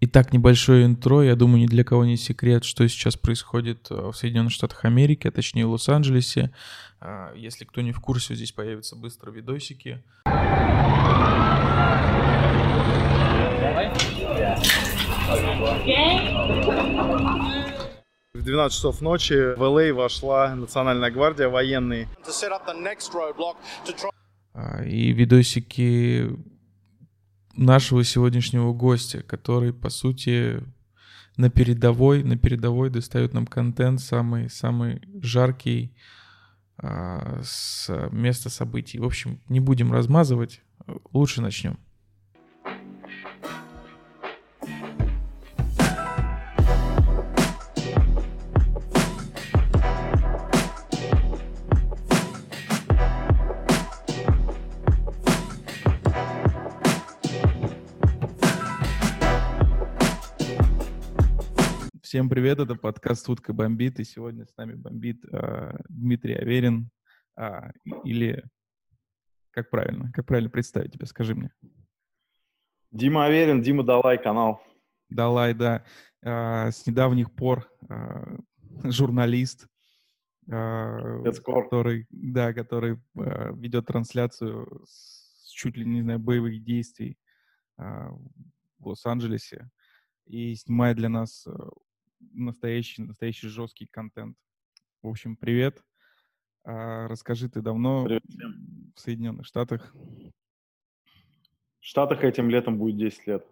Итак, небольшое интро. Я думаю, ни для кого не секрет, что сейчас происходит э, в Соединенных Штатах Америки, а точнее в Лос-Анджелесе. А, если кто не в курсе, здесь появятся быстро видосики. В 12 часов ночи в ЛА вошла Национальная гвардия, военные. А, и видосики нашего сегодняшнего гостя, который, по сути, на передовой, на передовой достает нам контент самый, самый жаркий а, с места событий. В общем, не будем размазывать, лучше начнем. Всем привет, это подкаст «Утка бомбит», и сегодня с нами бомбит э, Дмитрий Аверин, э, или как правильно, как правильно представить тебя, скажи мне. Дима Аверин, Дима Далай, канал. Далай, да. Э, с недавних пор э, журналист, э, который, да, который э, ведет трансляцию с чуть ли не знаю боевых действий э, в Лос-Анджелесе и снимает для нас настоящий, настоящий жесткий контент. В общем, привет. А, расскажи, ты давно привет всем. в Соединенных Штатах? В Штатах этим летом будет 10 лет.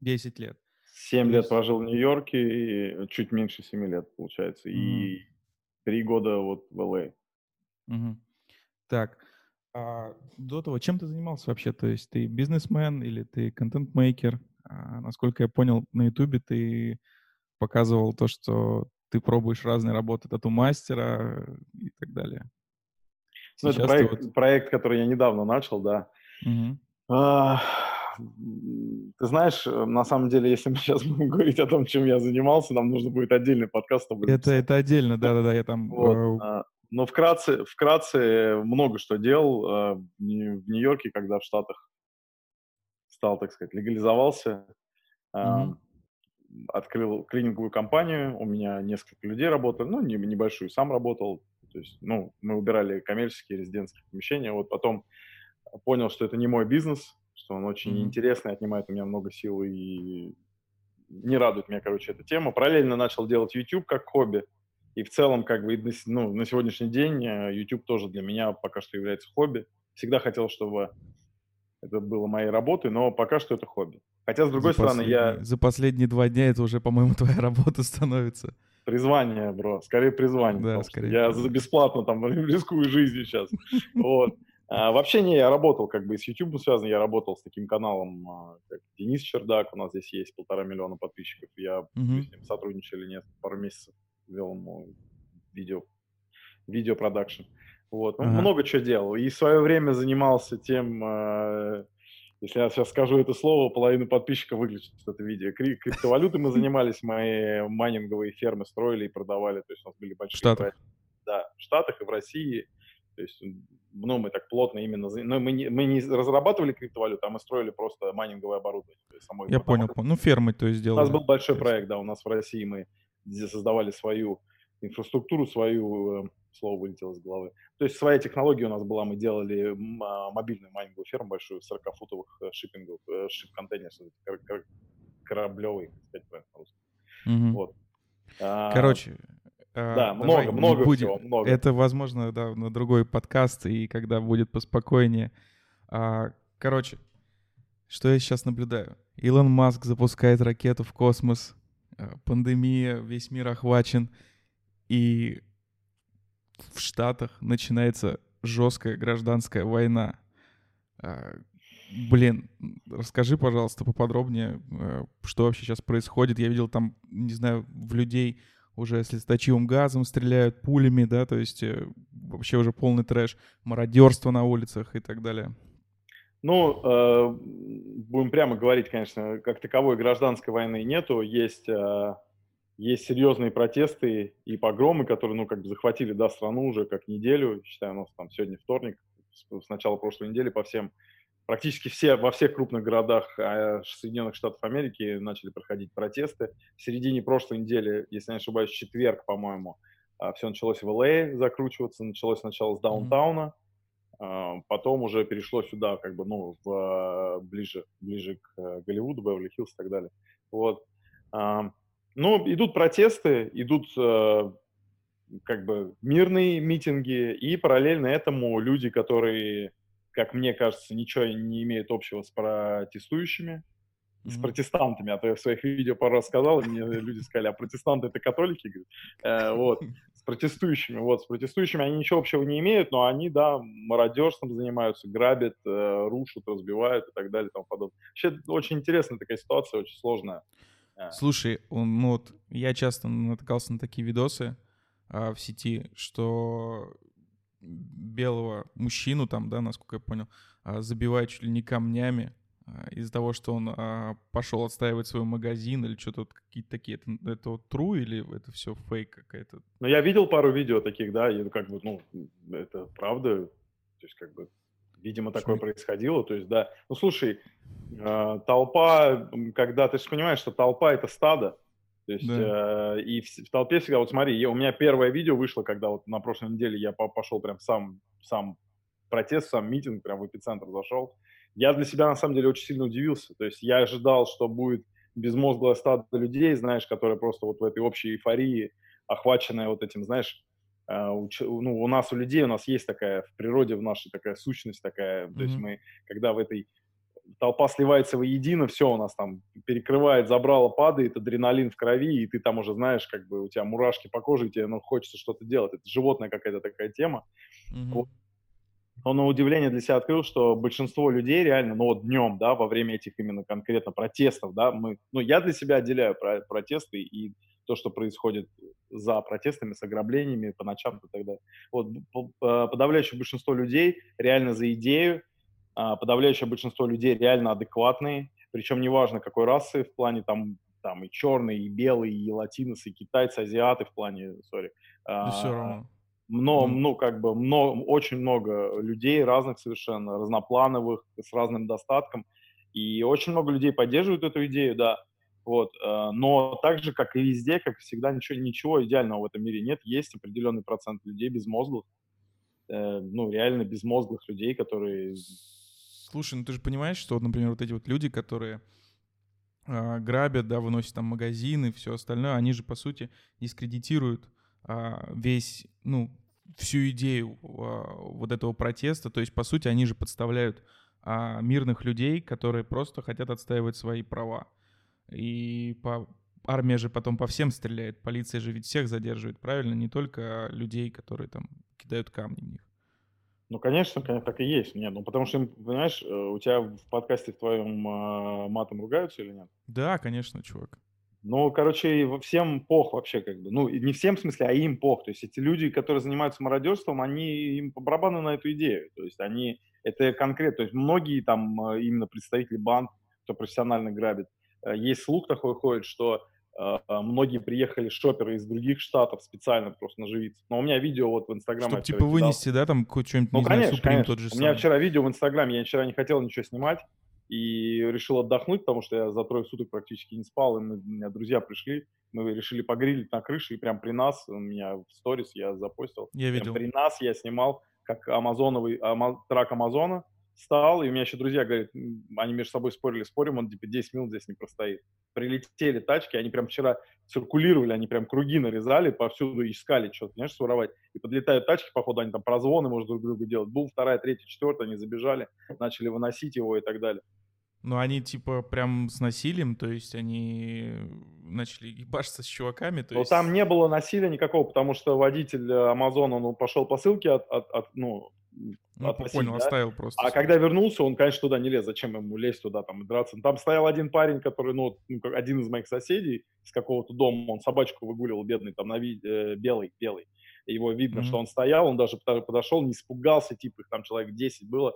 10 лет. 7 лет прожил в Нью-Йорке, и чуть меньше 7 лет, получается. Mm. И 3 года вот в ЛА. Mm-hmm. Так, а до того, чем ты занимался вообще? То есть ты бизнесмен или ты контент-мейкер? А, насколько я понял, на Ютубе ты показывал то, что ты пробуешь разные работы тату-мастера и так далее. Ну, это проект, вот... проект, который я недавно начал, да. Угу. А, ты знаешь, на самом деле, если мы сейчас будем говорить о том, чем я занимался, нам нужно будет отдельный подкаст. Чтобы это, это отдельно, да-да-да, я там... Вот. А, но вкратце, вкратце много что делал а, в Нью-Йорке, когда в Штатах стал, так сказать, легализовался. Mm-hmm открыл клининговую компанию, у меня несколько людей работали, ну, не, небольшую, сам работал, то есть, ну, мы убирали коммерческие резидентские помещения, вот потом понял, что это не мой бизнес, что он очень mm-hmm. интересный, отнимает у меня много сил и не радует меня, короче, эта тема. Параллельно начал делать YouTube как хобби, и в целом, как бы, ну, на сегодняшний день э, YouTube тоже для меня пока что является хобби. Всегда хотел, чтобы это было моей работой, но пока что это хобби. Хотя, с другой за стороны, я... За последние два дня это уже, по-моему, твоя работа становится. Призвание, бро. Скорее призвание. Да, скорее. Я за бесплатно там рискую жизнью сейчас. Вот. А, вообще не, я работал как бы с YouTube связан, я работал с таким каналом, а, как Денис Чердак, у нас здесь есть полтора миллиона подписчиков, я угу. с ним сотрудничали несколько, пару месяцев, вел ему видео, видео продакшн. Вот, ага. много чего делал. И в свое время занимался тем, э, если я сейчас скажу это слово, половина подписчиков выключит это видео. Кри- криптовалюты мы занимались, мои майнинговые фермы строили и продавали. То есть у нас были большие... Штатах? Проекты. Да, в Штатах и в России. То есть, ну, мы так плотно именно... Но мы не, мы не разрабатывали криптовалюту, а мы строили просто майнинговое оборудование. Самой я понял, понял. Ну, фермы, то есть, сделали. У нас был большой проект, да, у нас в России мы создавали свою инфраструктуру, свою, э, слово вылетело из головы. То есть своя технология у нас была, мы делали а, мобильную майнинговую ферму большую, 40-футовых э, шиппингов, э, шип-контейнеров, кораблевый, сказать по-русски. Угу. Вот. А, Короче, да, много, много будем. всего, много. Это, возможно, да, на другой подкаст, и когда будет поспокойнее. А, короче, что я сейчас наблюдаю? Илон Маск запускает ракету в космос, пандемия, весь мир охвачен — и в Штатах начинается жесткая гражданская война. А, блин, расскажи, пожалуйста, поподробнее, а, что вообще сейчас происходит. Я видел там, не знаю, в людей уже слезоточивым газом стреляют, пулями, да, то есть э, вообще уже полный трэш, мародерство на улицах и так далее. Ну, э, будем прямо говорить, конечно, как таковой гражданской войны нету. Есть э, есть серьезные протесты и погромы, которые, ну, как бы захватили, да, страну уже как неделю, считаю, у нас там сегодня вторник, с начала прошлой недели по всем практически все, во всех крупных городах а, Соединенных Штатов Америки начали проходить протесты. В середине прошлой недели, если не ошибаюсь, четверг, по-моему, а, все началось в ЛА закручиваться, началось сначала с даунтауна, mm-hmm. потом уже перешло сюда, как бы, ну, в, ближе, ближе к э, Голливуду, Беверли-Хиллз и так далее. Вот. Ну, идут протесты, идут э, как бы мирные митинги, и параллельно этому люди, которые, как мне кажется, ничего не имеют общего с протестующими, mm-hmm. с протестантами, а то я в своих видео пару раз сказал, и мне люди сказали, а протестанты это католики? Э, вот, с протестующими, вот, с протестующими они ничего общего не имеют, но они, да, мародерством занимаются, грабят, э, рушат, разбивают и так далее и тому подобное. Вообще, очень интересная такая ситуация, очень сложная. Слушай, он, ну вот, я часто натыкался на такие видосы, а, в сети, что белого мужчину там, да, насколько я понял, а, забивают чуть ли не камнями а, из-за того, что он а, пошел отстаивать свой магазин или что-то вот какие-то такие. Это, это вот true или это все фейк какая-то? Ну, я видел пару видео таких, да, и как бы, ну, это правда, то есть как бы, видимо, такое Шо? происходило, то есть, да. Ну, слушай, толпа, когда, ты же понимаешь, что толпа — это стадо, то есть, да. э, и в, в толпе всегда, вот смотри, я, у меня первое видео вышло, когда вот на прошлой неделе я по, пошел прям сам, сам протест, сам митинг, прям в эпицентр зашел. Я для себя, на самом деле, очень сильно удивился. То есть я ожидал, что будет безмозглое стадо людей, знаешь, которые просто вот в этой общей эйфории, охваченная вот этим, знаешь, э, уч, ну, у нас, у людей, у нас есть такая в природе, в нашей такая сущность такая, mm-hmm. то есть мы, когда в этой толпа сливается воедино, все у нас там перекрывает, забрало, падает, адреналин в крови, и ты там уже знаешь, как бы у тебя мурашки по коже, и тебе ну, хочется что-то делать. Это животная какая-то такая тема. Mm-hmm. Вот. Но на удивление для себя открыл, что большинство людей реально, ну вот днем, да, во время этих именно конкретно протестов, да, мы, ну я для себя отделяю про протесты и то, что происходит за протестами, с ограблениями по ночам и так далее. Вот подавляющее большинство людей реально за идею, а, подавляющее большинство людей реально адекватные, причем неважно какой расы, в плане там, там и черные, и белые, и латиносы, и китайцы, азиаты в плане, сори. Да все равно. Но, ну, как бы, много, очень много людей разных совершенно, разноплановых, с разным достатком. И очень много людей поддерживают эту идею, да. Вот. Э, но так же, как и везде, как всегда, ничего, ничего идеального в этом мире нет. Есть определенный процент людей безмозглых, э, ну, реально безмозглых людей, которые Слушай, ну ты же понимаешь, что, например, вот эти вот люди, которые э, грабят, да, выносят там магазины, все остальное, они же, по сути, дискредитируют э, весь, ну, всю идею э, вот этого протеста. То есть, по сути, они же подставляют э, мирных людей, которые просто хотят отстаивать свои права. И по, армия же потом по всем стреляет, полиция же ведь всех задерживает, правильно? Не только людей, которые там кидают камни в них. Ну, конечно, конечно, так и есть. Нет, ну потому что, понимаешь, э, у тебя в подкасте в твоем э, матом ругаются или нет? Да, конечно, чувак. Ну, короче, всем пох вообще как бы. Ну, не всем в смысле, а им пох. То есть эти люди, которые занимаются мародерством, они им по барабану на эту идею. То есть они, это конкретно, то есть многие там э, именно представители банд, кто профессионально грабит, э, есть слух такой ходит, что а, а, многие приехали шоперы из других штатов специально просто наживиться. Но у меня видео вот в Инстаграме... Чтобы типа вынести, да, там что-нибудь, Ну, не конечно, знаю, конечно. Тот же у меня вчера видео в Инстаграме, я вчера не хотел ничего снимать и решил отдохнуть, потому что я за трое суток практически не спал, и мы, у меня друзья пришли, мы решили погрилить на крыше, и прям при нас, у меня в сторис я запостил, я видел. при нас я снимал, как амазоновый, ама, трак Амазона, встал, и у меня еще друзья говорят, они между собой спорили, спорим, он типа 10 минут здесь не простоит. Прилетели тачки, они прям вчера циркулировали, они прям круги нарезали, повсюду искали что-то, знаешь, своровать. И подлетают тачки, походу, они там прозвоны, может, друг другу делать. Был вторая, третья, четвертая, они забежали, начали выносить его и так далее. Ну, они типа прям с насилием, то есть они начали ебашиться с чуваками. То Но есть... там не было насилия никакого, потому что водитель Амазона, ну, пошел по ссылке от, от, от ну, ну, относить, понял, да? оставил просто. А когда вернулся, он, конечно, туда не лез. Зачем ему лезть туда там и драться? Там стоял один парень, который, ну, ну один из моих соседей из какого-то дома, он собачку выгуливал, бедный, там, на вид, э, белый, белый. Его видно, mm-hmm. что он стоял, он даже подошел, не испугался, типа, их там человек 10 было.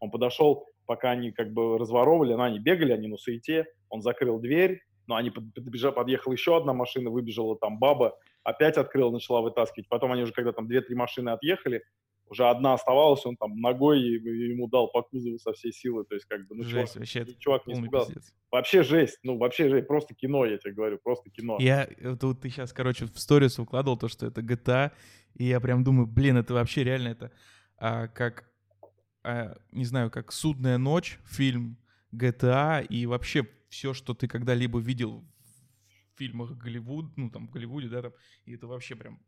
Он подошел, пока они как бы разворовывали, ну, они бегали, они на суете, он закрыл дверь, но они подбежали, подъехала еще одна машина, выбежала там баба, опять открыла, начала вытаскивать. Потом они уже, когда там две-три машины отъехали, уже одна оставалась, он там ногой ему дал по кузову со всей силы, то есть как бы, ну, жесть, чувак, вообще, чувак не испугался. Пиздец. Вообще жесть, ну, вообще жесть, просто кино, я тебе говорю, просто кино. Я, тут ты сейчас, короче, в сторис укладывал то, что это GTA, и я прям думаю, блин, это вообще реально это а, как, а, не знаю, как «Судная ночь», фильм GTA, и вообще все, что ты когда-либо видел в фильмах Голливуд, ну, там, в Голливуде, да, там, и это вообще прям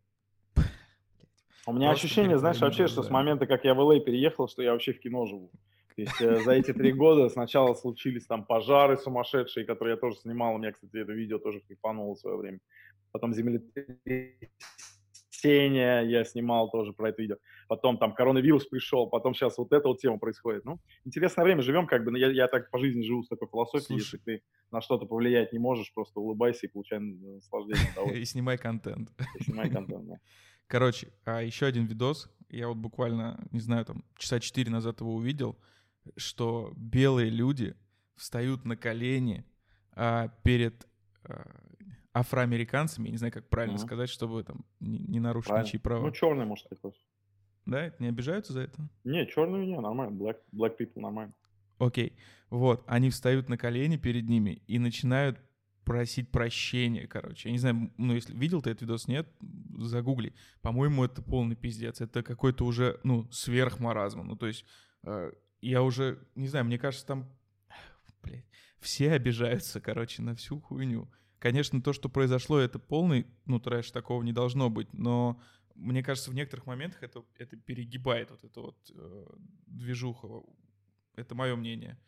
у меня Просто ощущение, знаешь, вообще, что с момента, как я в ЛА переехал, что я вообще в кино живу. То есть э, за эти три года сначала случились там пожары сумасшедшие, которые я тоже снимал. У меня, кстати, это видео тоже флипануло в свое время. Потом землетрясение я снимал тоже про это видео. Потом там коронавирус пришел, потом сейчас вот эта вот тема происходит. Ну, интересное время живем, как бы, я, я так по жизни живу с такой философией, Слушай. если ты на что-то повлиять не можешь, просто улыбайся и получай наслаждение. И снимай контент. И снимай контент, да. Короче, а еще один видос, я вот буквально, не знаю, там часа четыре назад его увидел, что белые люди встают на колени а, перед а, афроамериканцами, я не знаю, как правильно mm-hmm. сказать, чтобы там не, не нарушить правильно. ничьи права. Ну, черный, может, такой. Да, не обижаются за это? Не, черные не, нормально, black, black people нормально. Окей, вот, они встают на колени перед ними и начинают просить прощения, короче. Я не знаю, ну, если видел ты этот видос, нет, загугли. По-моему, это полный пиздец. Это какой-то уже, ну, сверхмаразм. Ну, то есть, э, я уже, не знаю, мне кажется, там, блядь, все обижаются, короче, на всю хуйню. Конечно, то, что произошло, это полный, ну, трэш, такого не должно быть, но мне кажется, в некоторых моментах это, это перегибает вот эту вот э, движуху. Это мое мнение.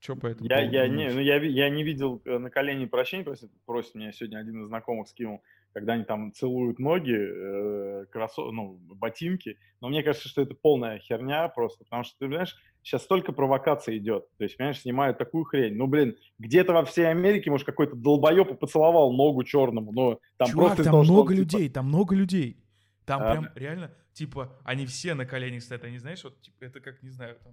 Что по этому я, я, не, ну, я, я не видел э, на колени прощения, просит, просит меня сегодня один из знакомых скинул, когда они там целуют ноги, э, кросо, ну, ботинки. Но мне кажется, что это полная херня просто, потому что, ты понимаешь, сейчас столько провокаций идет. То есть, понимаешь, снимают такую хрень. Ну, блин, где-то во всей Америке, может, какой-то долбоеб поцеловал ногу черному. Но там Чувак, просто там много типа людей, там много людей. Там а, прям реально, типа, они все на коленях стоят, они, знаешь, вот, типа, это как, не знаю, там,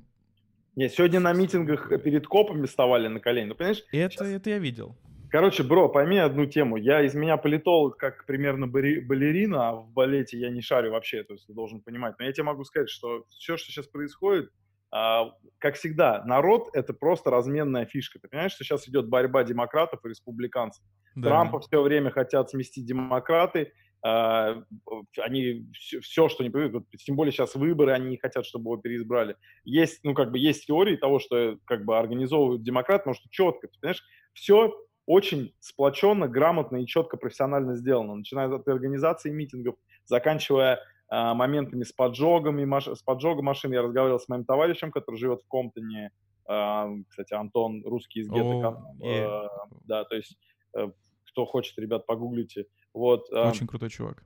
нет, сегодня на митингах перед копами вставали на колени. Ну, понимаешь? Это, сейчас... это я видел. Короче, бро, пойми одну тему. Я из меня политолог как примерно балерина, а в балете я не шарю вообще, то есть ты должен понимать. Но я тебе могу сказать, что все, что сейчас происходит, а, как всегда, народ — это просто разменная фишка. Ты понимаешь, что сейчас идет борьба демократов и республиканцев? Да. Трампа все время хотят сместить демократы, они все, все, что не привыкли, тем более сейчас выборы, они не хотят, чтобы его переизбрали. Есть, ну, как бы, есть теории того, что, как бы, организовывают демократ, потому что четко, ты понимаешь, все очень сплоченно, грамотно и четко профессионально сделано, начиная от организации митингов, заканчивая а, моментами с поджогами, маш... с поджогом машин. Я разговаривал с моим товарищем, который живет в Комптоне, а, кстати, Антон, русский из гетто. Oh, yeah. Да, то есть, э, кто хочет, ребят, погуглите. Вот, Очень крутой чувак.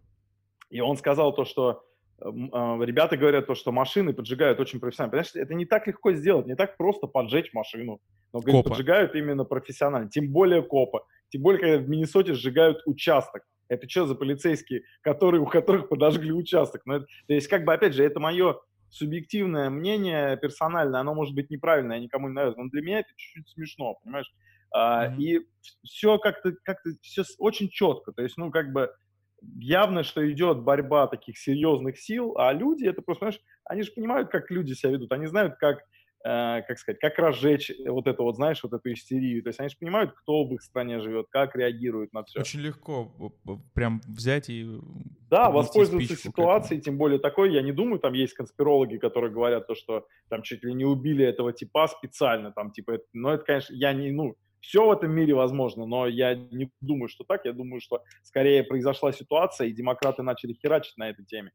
И он сказал то, что э, ребята говорят то, что машины поджигают очень профессионально. Понимаешь, это не так легко сделать, не так просто поджечь машину. Но говорит, поджигают именно профессионально, тем более копа. Тем более, когда в Миннесоте сжигают участок. Это что за полицейские, которые, у которых подожгли участок? Ну, это, то есть, как бы, опять же, это мое субъективное мнение персональное, оно может быть неправильное, никому не нравится, но для меня это чуть-чуть смешно, понимаешь? Mm-hmm. И все как-то, как-то все очень четко. То есть, ну, как бы явно, что идет борьба таких серьезных сил, а люди, это просто, знаешь, они же понимают, как люди себя ведут, они знают, как, э, как сказать, как разжечь вот это вот, знаешь, вот эту истерию. То есть они же понимают, кто в их стране живет, как реагирует на все. Очень легко прям взять и... Да, воспользоваться ситуацией, тем более такой, я не думаю, там есть конспирологи, которые говорят то, что там чуть ли не убили этого типа специально, там, типа, это, но это, конечно, я не, ну, все в этом мире возможно, но я не думаю, что так. Я думаю, что скорее произошла ситуация, и демократы начали херачить на этой теме.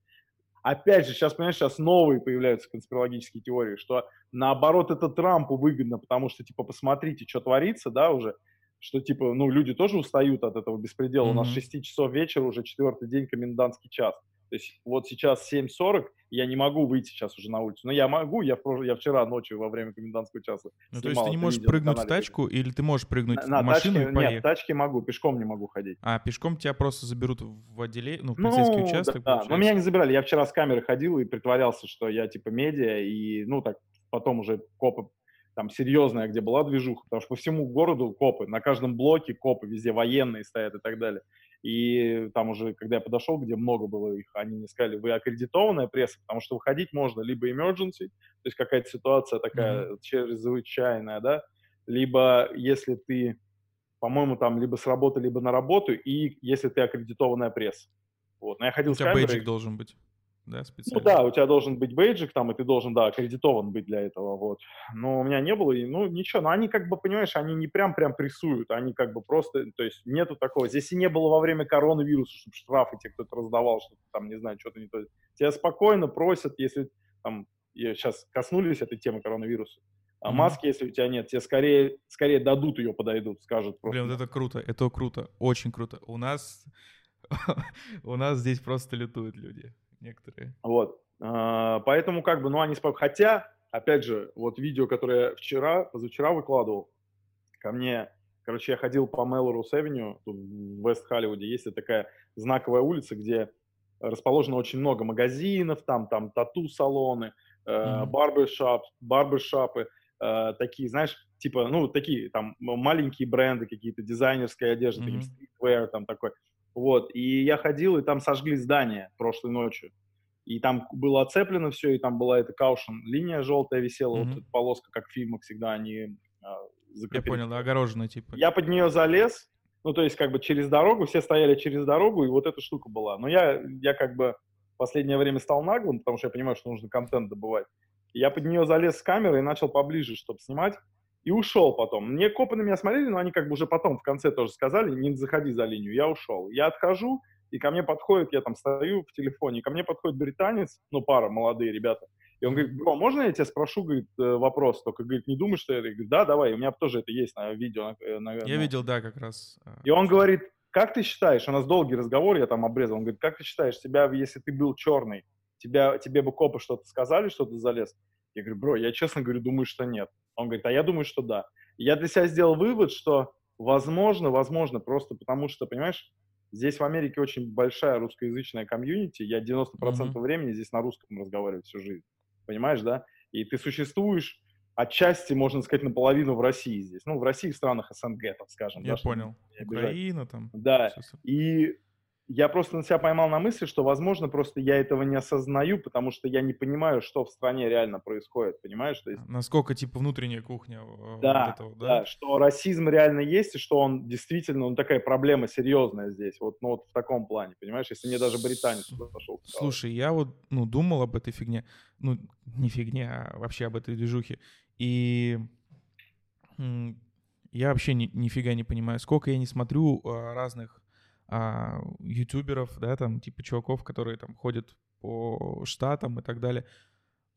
Опять же, сейчас, понимаешь, сейчас новые появляются конспирологические теории, что наоборот это Трампу выгодно, потому что, типа, посмотрите, что творится, да, уже, что, типа, ну, люди тоже устают от этого беспредела. Mm-hmm. У нас 6 часов вечера, уже четвертый день комендантский час. То есть вот сейчас 7.40, я не могу выйти сейчас уже на улицу. Но я могу, я, я вчера ночью во время комендантского часа Ну, то есть ты не можешь прыгнуть в тачку, или ты можешь прыгнуть на, в машину тачке, и поехать? Нет, в тачке могу, пешком не могу ходить. А, пешком тебя просто заберут в отделение, ну, в полицейский ну, участок, да, но меня не забирали. Я вчера с камеры ходил и притворялся, что я типа медиа, и, ну, так, потом уже копы там серьезная, где была движуха, потому что по всему городу копы, на каждом блоке копы, везде военные стоят и так далее. И там уже, когда я подошел, где много было их, они мне сказали, вы аккредитованная пресса, потому что выходить можно либо emergency, то есть какая-то ситуация такая mm-hmm. чрезвычайная, да, либо если ты, по-моему, там либо с работы, либо на работу, и если ты аккредитованная пресса. Вот. Но я ходил У тебя бейджик должен быть да, специально? Ну да, у тебя должен быть бейджик там, и ты должен, да, аккредитован быть для этого, вот. Но у меня не было, и, ну, ничего, но они как бы, понимаешь, они не прям-прям прессуют, они как бы просто, то есть нету такого. Здесь и не было во время коронавируса, чтобы штрафы те кто-то раздавал, что там, не знаю, что-то не то. Тебя спокойно просят, если там, я сейчас коснулись этой темы коронавируса, а mm-hmm. маски, если у тебя нет, тебе скорее, скорее дадут ее, подойдут, скажут просто. Блин, вот это круто, это круто, очень круто. У нас, у нас здесь просто летуют люди некоторые. Вот. А, поэтому как бы, ну, они спокойно. Хотя, опять же, вот видео, которое я вчера, позавчера выкладывал, ко мне, короче, я ходил по Мелроуз Авеню, тут в Вест-Холливуде, есть такая знаковая улица, где расположено очень много магазинов, там, там тату-салоны, mm-hmm. барбершоп, барбершопы, э, такие, знаешь, типа, ну, такие, там, маленькие бренды какие-то, дизайнерская одежда, mm-hmm. streetwear, там такой. Вот, и я ходил, и там сожгли здание прошлой ночью. И там было оцеплено все, и там была эта каушен линия желтая висела, mm-hmm. вот эта полоска, как в фильмах всегда они а, Я понял, огороженная типа. Я под нее залез, ну, то есть как бы через дорогу, все стояли через дорогу, и вот эта штука была. Но я, я как бы в последнее время стал наглым, потому что я понимаю, что нужно контент добывать. И я под нее залез с камерой и начал поближе, чтобы снимать и ушел потом. Мне копы на меня смотрели, но они как бы уже потом в конце тоже сказали, не заходи за линию. Я ушел. Я отхожу, и ко мне подходит, я там стою в телефоне, ко мне подходит британец, ну, пара, молодые ребята, и он говорит, бро, можно я тебя спрошу, говорит, э, вопрос? Только, говорит, не думай, что я... Я говорю, да, давай, у меня тоже это есть на видео. На, я ну. видел, да, как раз. А, и он говорит, как ты считаешь, у нас долгий разговор, я там обрезал, он говорит, как ты считаешь, тебя, если ты был черный, тебя, тебе бы копы что-то сказали, что ты залез? Я говорю, бро, я честно говорю, думаю, что нет. Он говорит, а я думаю, что да. я для себя сделал вывод, что возможно, возможно, просто потому что, понимаешь, здесь в Америке очень большая русскоязычная комьюнити, я 90% mm-hmm. времени здесь на русском разговариваю всю жизнь, понимаешь, да? И ты существуешь отчасти, можно сказать, наполовину в России здесь. Ну, в России, в странах СНГ, так скажем. Я да, понял. Украина там. Да. И я просто на себя поймал на мысли, что, возможно, просто я этого не осознаю, потому что я не понимаю, что в стране реально происходит, понимаешь? То есть... Насколько, типа, внутренняя кухня да, вот этого, да? Да, что расизм реально есть, и что он действительно, он такая проблема серьезная здесь, вот, ну, вот в таком плане, понимаешь? Если мне даже британец пошел. Слушай, я вот, ну, думал об этой фигне, ну, не фигне, а вообще об этой движухе, и я вообще ни, нифига не понимаю, сколько я не смотрю а, разных а, ютуберов, да, там, типа чуваков, которые там ходят по штатам и так далее.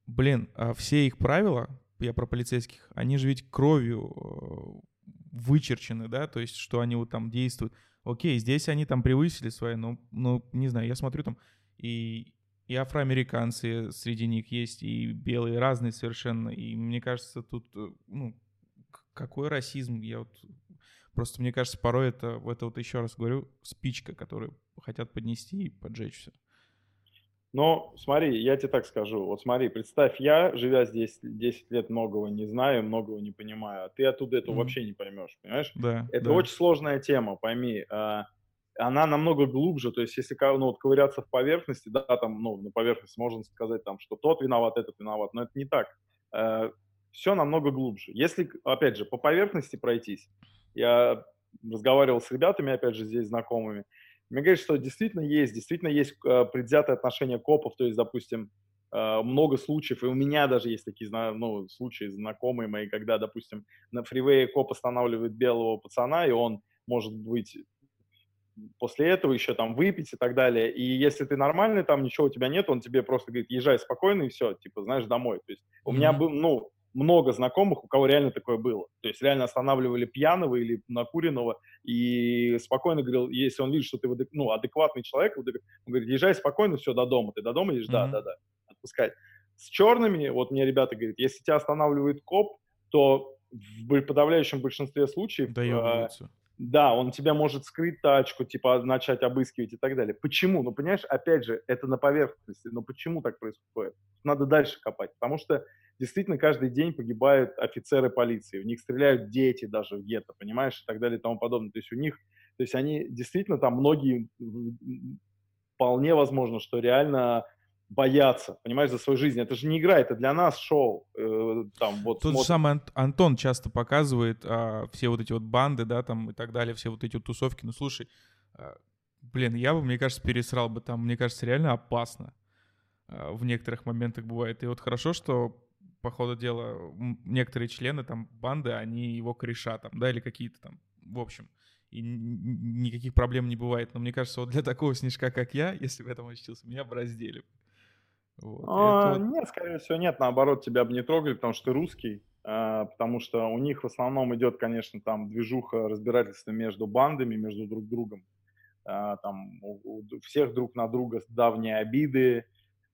Блин, а все их правила, я про полицейских, они же ведь кровью э, вычерчены, да, то есть, что они вот там действуют. Окей, здесь они там превысили свои, но, ну, не знаю, я смотрю там, и, и афроамериканцы среди них есть, и белые, разные совершенно, и мне кажется, тут, э, ну, какой расизм, я вот Просто мне кажется, порой это, это вот еще раз говорю, спичка, которую хотят поднести и поджечь все. Но смотри, я тебе так скажу. Вот смотри, представь, я, живя здесь 10 лет, многого не знаю, многого не понимаю, а ты оттуда этого mm-hmm. вообще не поймешь, понимаешь? Да. Это да. очень сложная тема, пойми. А, она намного глубже, то есть если ну, вот, ковыряться в поверхности, да, там, ну, на поверхности можно сказать, там, что тот виноват, этот виноват, но это не так. А, все намного глубже. Если, опять же, по поверхности пройтись, я разговаривал с ребятами, опять же, здесь знакомыми. Мне говорят, что действительно есть, действительно есть э, предвзятое отношение копов, то есть, допустим, э, много случаев, и у меня даже есть такие ну, случаи знакомые мои, когда, допустим, на фривее коп останавливает белого пацана, и он может быть после этого еще там выпить и так далее. И если ты нормальный, там ничего у тебя нет, он тебе просто говорит, езжай спокойно и все, типа, знаешь, домой. То есть у mm-hmm. меня был, ну, много знакомых, у кого реально такое было. То есть реально останавливали пьяного или накуренного и спокойно говорил, если он видит, что ты ну, адекватный человек, он говорит, езжай спокойно, все, до дома. Ты до дома едешь? Mm-hmm. Да, да, да. Отпускай. С черными, вот мне ребята говорят, если тебя останавливает коп, то в подавляющем большинстве случаев... Доебываются. Э, да, он тебя может скрыть тачку, типа начать обыскивать и так далее. Почему? Ну, понимаешь, опять же, это на поверхности. Но почему так происходит? Надо дальше копать. Потому что действительно каждый день погибают офицеры полиции. В них стреляют дети даже в гетто, понимаешь, и так далее и тому подобное. То есть у них, то есть они действительно там многие вполне возможно, что реально боятся, понимаешь, за свою жизнь. Это же не игра, это для нас шоу. Э, там, вот, Тот же самый Антон часто показывает а, все вот эти вот банды, да, там и так далее, все вот эти вот тусовки. Ну, слушай, а, блин, я бы, мне кажется, пересрал бы там, мне кажется, реально опасно а, в некоторых моментах бывает. И вот хорошо, что по ходу дела некоторые члены там банды, они его корешат там, да, или какие-то там, в общем, и никаких проблем не бывает. Но мне кажется, вот для такого снежка, как я, если бы этом очутился, меня бы раздели. Вот. А, это... Нет, скорее всего, нет. Наоборот, тебя бы не трогали, потому что ты русский. А, потому что у них в основном идет, конечно, там движуха разбирательства между бандами, между друг другом. А, там у, у всех друг на друга давние обиды.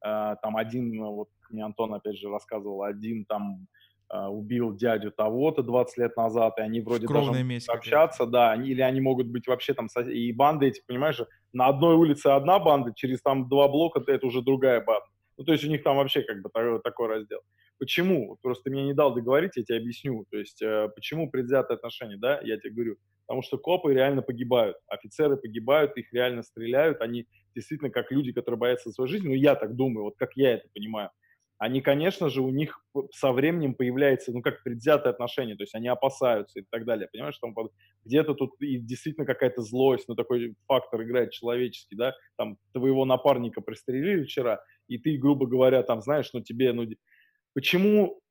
А, там один, ну, вот мне Антон опять же рассказывал, один там убил дядю того-то 20 лет назад, и они вроде Кровная даже общаться, да, они, или они могут быть вообще там, и банды эти, понимаешь, на одной улице одна банда, через там два блока это уже другая банда. Ну, то есть у них там вообще как бы такой, такой раздел. Почему? Просто мне не дал договорить, я тебе объясню. То есть э, почему предвзятые отношения, да, я тебе говорю. Потому что копы реально погибают, офицеры погибают, их реально стреляют, они действительно как люди, которые боятся своей жизни, ну, я так думаю, вот как я это понимаю они, конечно же, у них со временем появляется, ну, как предвзятое отношение, то есть они опасаются и так далее, понимаешь, там где-то тут и действительно какая-то злость, ну, такой фактор играет человеческий, да, там твоего напарника пристрелили вчера, и ты, грубо говоря, там, знаешь, ну, тебе, ну, почему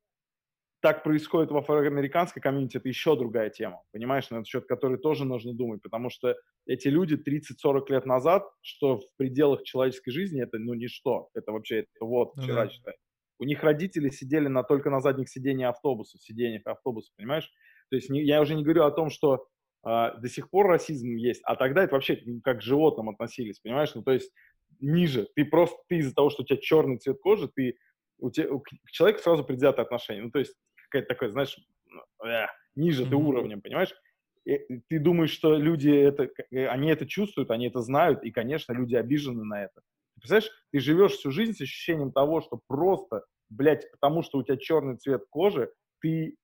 так происходит в афроамериканской комьюнити, это еще другая тема, понимаешь, на этот счет которой тоже нужно думать, потому что эти люди 30-40 лет назад, что в пределах человеческой жизни, это, ну, ничто, это вообще, это вот, ну вчера, ну, да. считай. У них родители сидели на, только на задних сиденьях автобуса, сиденьях автобуса, понимаешь? То есть не, я уже не говорю о том, что э, до сих пор расизм есть, а тогда это вообще как к животным относились, понимаешь? Ну, то есть ниже. Ты просто, ты из-за того, что у тебя черный цвет кожи, ты, у тебя, к человеку сразу предвзятое отношение. Ну, то есть какая-то такая, знаешь, э, ниже mm-hmm. ты уровнем, понимаешь? И, ты думаешь, что люди это, э, они это чувствуют, они это знают, и, конечно, люди обижены на это. Представляешь, ты живешь всю жизнь с ощущением того, что просто, блядь, потому что у тебя черный цвет кожи, ты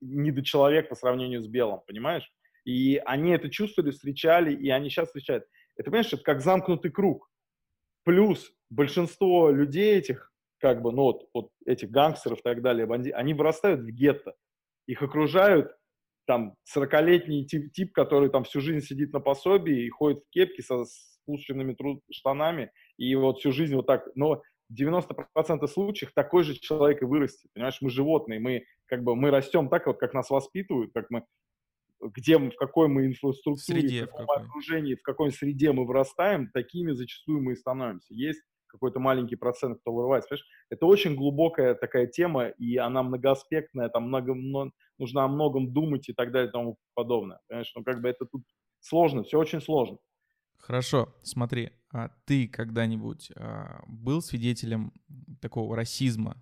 не до человек по сравнению с белым, понимаешь? И они это чувствовали, встречали, и они сейчас встречают. Это, понимаешь, это как замкнутый круг. Плюс большинство людей этих, как бы, ну вот, вот этих гангстеров и так далее, банди, они вырастают в гетто. Их окружают там 40-летний тип, тип, который там всю жизнь сидит на пособии и ходит в кепке со спущенными штанами и вот всю жизнь вот так, но 90% случаев такой же человек и вырастет, понимаешь, мы животные, мы как бы, мы растем так вот, как нас воспитывают, как мы, где, в какой мы инфраструктуре, среде, в каком в какой. окружении, в какой среде мы вырастаем, такими зачастую мы и становимся. Есть какой-то маленький процент, кто вырывается. Понимаешь? Это очень глубокая такая тема, и она многоаспектная, там много, много, нужно о многом думать и так далее и тому подобное. Понимаешь, ну как бы это тут сложно, все очень сложно. Хорошо, смотри, а ты когда-нибудь а, был свидетелем такого расизма?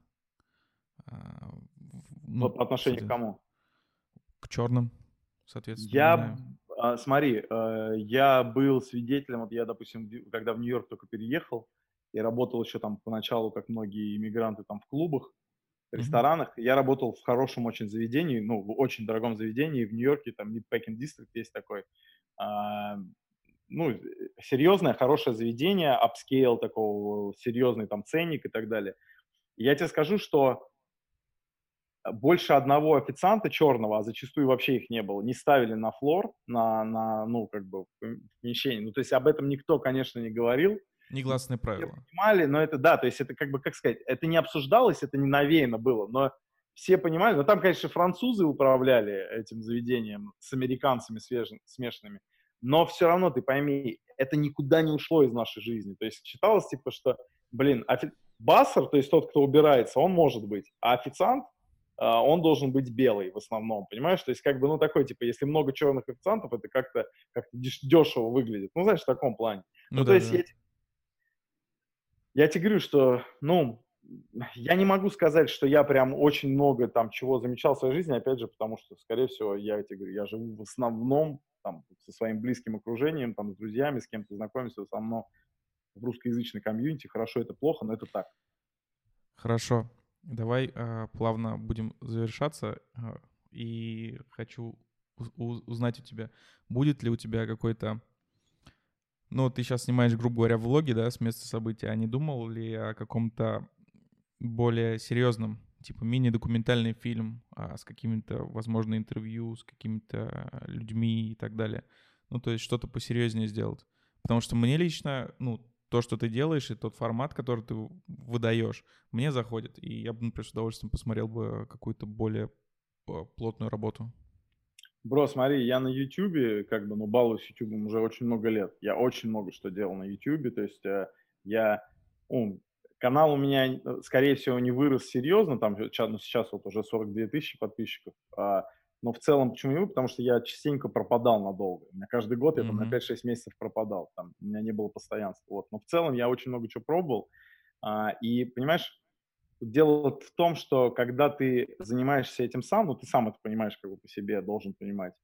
А, ну, по отношению к кому? К черным, соответственно. Я, а, смотри, а, я был свидетелем, вот я, допустим, когда в Нью-Йорк только переехал, я работал еще там поначалу, как многие иммигранты, там в клубах, ресторанах. Mm-hmm. Я работал в хорошем очень заведении, ну, в очень дорогом заведении в Нью-Йорке, там Mid-Packing District есть такой ну, серьезное, хорошее заведение, upscale такого, серьезный там ценник и так далее. я тебе скажу, что больше одного официанта черного, а зачастую вообще их не было, не ставили на floor, на, на ну, как бы, в помещении. Ну, то есть об этом никто, конечно, не говорил. Негласные правила. Все понимали, но это, да, то есть это как бы, как сказать, это не обсуждалось, это не навеяно было, но все понимали, но там, конечно, французы управляли этим заведением с американцами смешанными но все равно ты пойми, это никуда не ушло из нашей жизни. То есть считалось, типа, что, блин, офи... бассер, то есть тот, кто убирается, он может быть, а официант, а, он должен быть белый в основном, понимаешь? То есть как бы, ну, такой, типа, если много черных официантов, это как-то как дешево выглядит. Ну, знаешь, в таком плане. Ну, ну да, то есть да. я, я тебе говорю, что, ну, я не могу сказать, что я прям очень много там чего замечал в своей жизни, опять же, потому что, скорее всего, я тебе говорю, я живу в основном там, со своим близким окружением, там, с друзьями, с кем то знакомишься, со мной в русскоязычной комьюнити. Хорошо это плохо, но это так. Хорошо. Давай э, плавно будем завершаться. Э, и хочу узнать у тебя, будет ли у тебя какой-то... Ну, ты сейчас снимаешь, грубо говоря, влоги, да, с места события. А не думал ли о каком-то более серьезном, типа мини-документальный фильм а, с какими-то, возможно, интервью, с какими-то людьми и так далее? Ну, то есть что-то посерьезнее сделать. Потому что мне лично, ну, то, что ты делаешь, и тот формат, который ты выдаешь, мне заходит. И я бы, например, с удовольствием посмотрел бы какую-то более плотную работу. Бро, смотри, я на YouTube, как бы, ну, балуюсь YouTube уже очень много лет. Я очень много что делал на YouTube, то есть э, я, ну, канал у меня, э, скорее всего, не вырос серьезно, там, ну, сейчас вот уже 42 тысячи подписчиков, а, но в целом, почему не Потому что я частенько пропадал надолго. У меня каждый год я там mm-hmm. на 5-6 месяцев пропадал, там, у меня не было постоянства. Вот. Но в целом я очень много чего пробовал. А, и, понимаешь, дело в том, что когда ты занимаешься этим сам, ну, ты сам это понимаешь, как бы по себе должен понимать.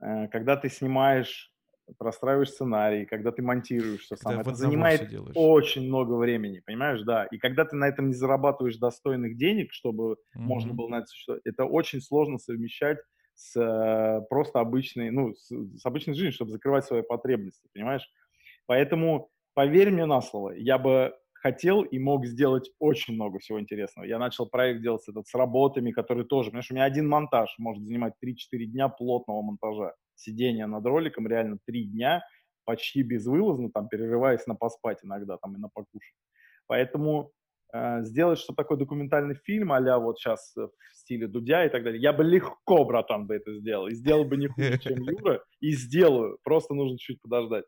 Э, когда ты снимаешь, простраиваешь сценарий, когда ты монтируешь все сам, это занимает очень много времени, понимаешь, да. И когда ты на этом не зарабатываешь достойных денег, чтобы mm-hmm. можно было на это существовать, это очень сложно совмещать с э, просто обычной, ну, с, с обычной жизнью, чтобы закрывать свои потребности, понимаешь? Поэтому поверь мне на слово, я бы хотел и мог сделать очень много всего интересного. Я начал проект делать этот с работами, которые тоже, что у меня один монтаж может занимать 3-4 дня плотного монтажа. Сидение над роликом реально 3 дня, почти безвылазно, там, перерываясь на поспать иногда, там, и на покушать. Поэтому э, сделать что такое документальный фильм, а вот сейчас в стиле Дудя и так далее, я бы легко, братан, бы это сделал. И сделал бы не хуже, чем Юра, и сделаю. Просто нужно чуть подождать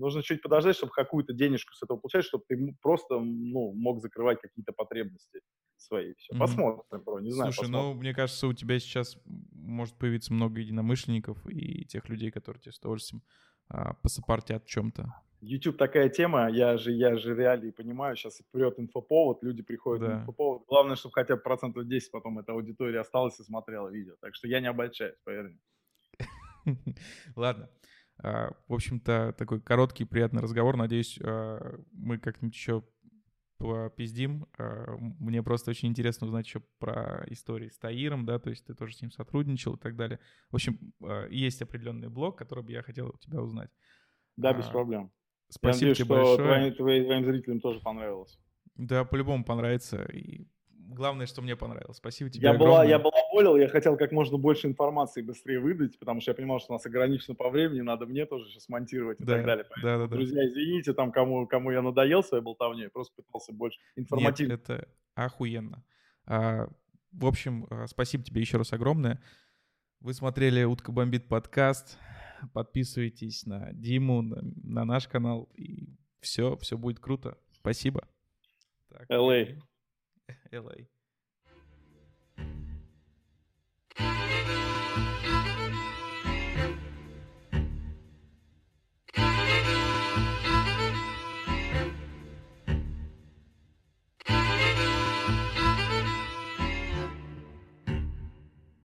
нужно чуть подождать, чтобы какую-то денежку с этого получать, чтобы ты просто ну, мог закрывать какие-то потребности свои. Все. Посмотрим, бро, не знаю. Слушай, посмотрим. ну, мне кажется, у тебя сейчас может появиться много единомышленников и тех людей, которые тебе с удовольствием а, посопартят в чем-то. YouTube такая тема, я же, я же реалии понимаю, сейчас прет инфоповод, люди приходят да. на инфоповод. Главное, чтобы хотя бы процентов 10 потом эта аудитория осталась и смотрела видео. Так что я не обольщаюсь, поверь мне. Ладно. А, в общем-то, такой короткий, приятный разговор. Надеюсь, а, мы как-нибудь еще попиздим. А, мне просто очень интересно узнать еще про истории с Таиром, да, то есть ты тоже с ним сотрудничал и так далее. В общем, есть определенный блог, который бы я хотел у тебя узнать. Да, без проблем. Спасибо я надеюсь, тебе что большое. Твоим, твоим зрителям тоже понравилось. Да, по-любому понравится. И главное, что мне понравилось. Спасибо тебе я Была, я была болел, я хотел как можно больше информации быстрее выдать, потому что я понимал, что у нас ограничено по времени, надо мне тоже сейчас монтировать и да, так далее. да, да, друзья, извините, там, кому, кому я надоел своей болтовней, я просто пытался больше информативно. Нет, это охуенно. А, в общем, а, спасибо тебе еще раз огромное. Вы смотрели «Утка бомбит» подкаст. Подписывайтесь на Диму, на, на наш канал, и все, все будет круто. Спасибо. Так. LA. LA.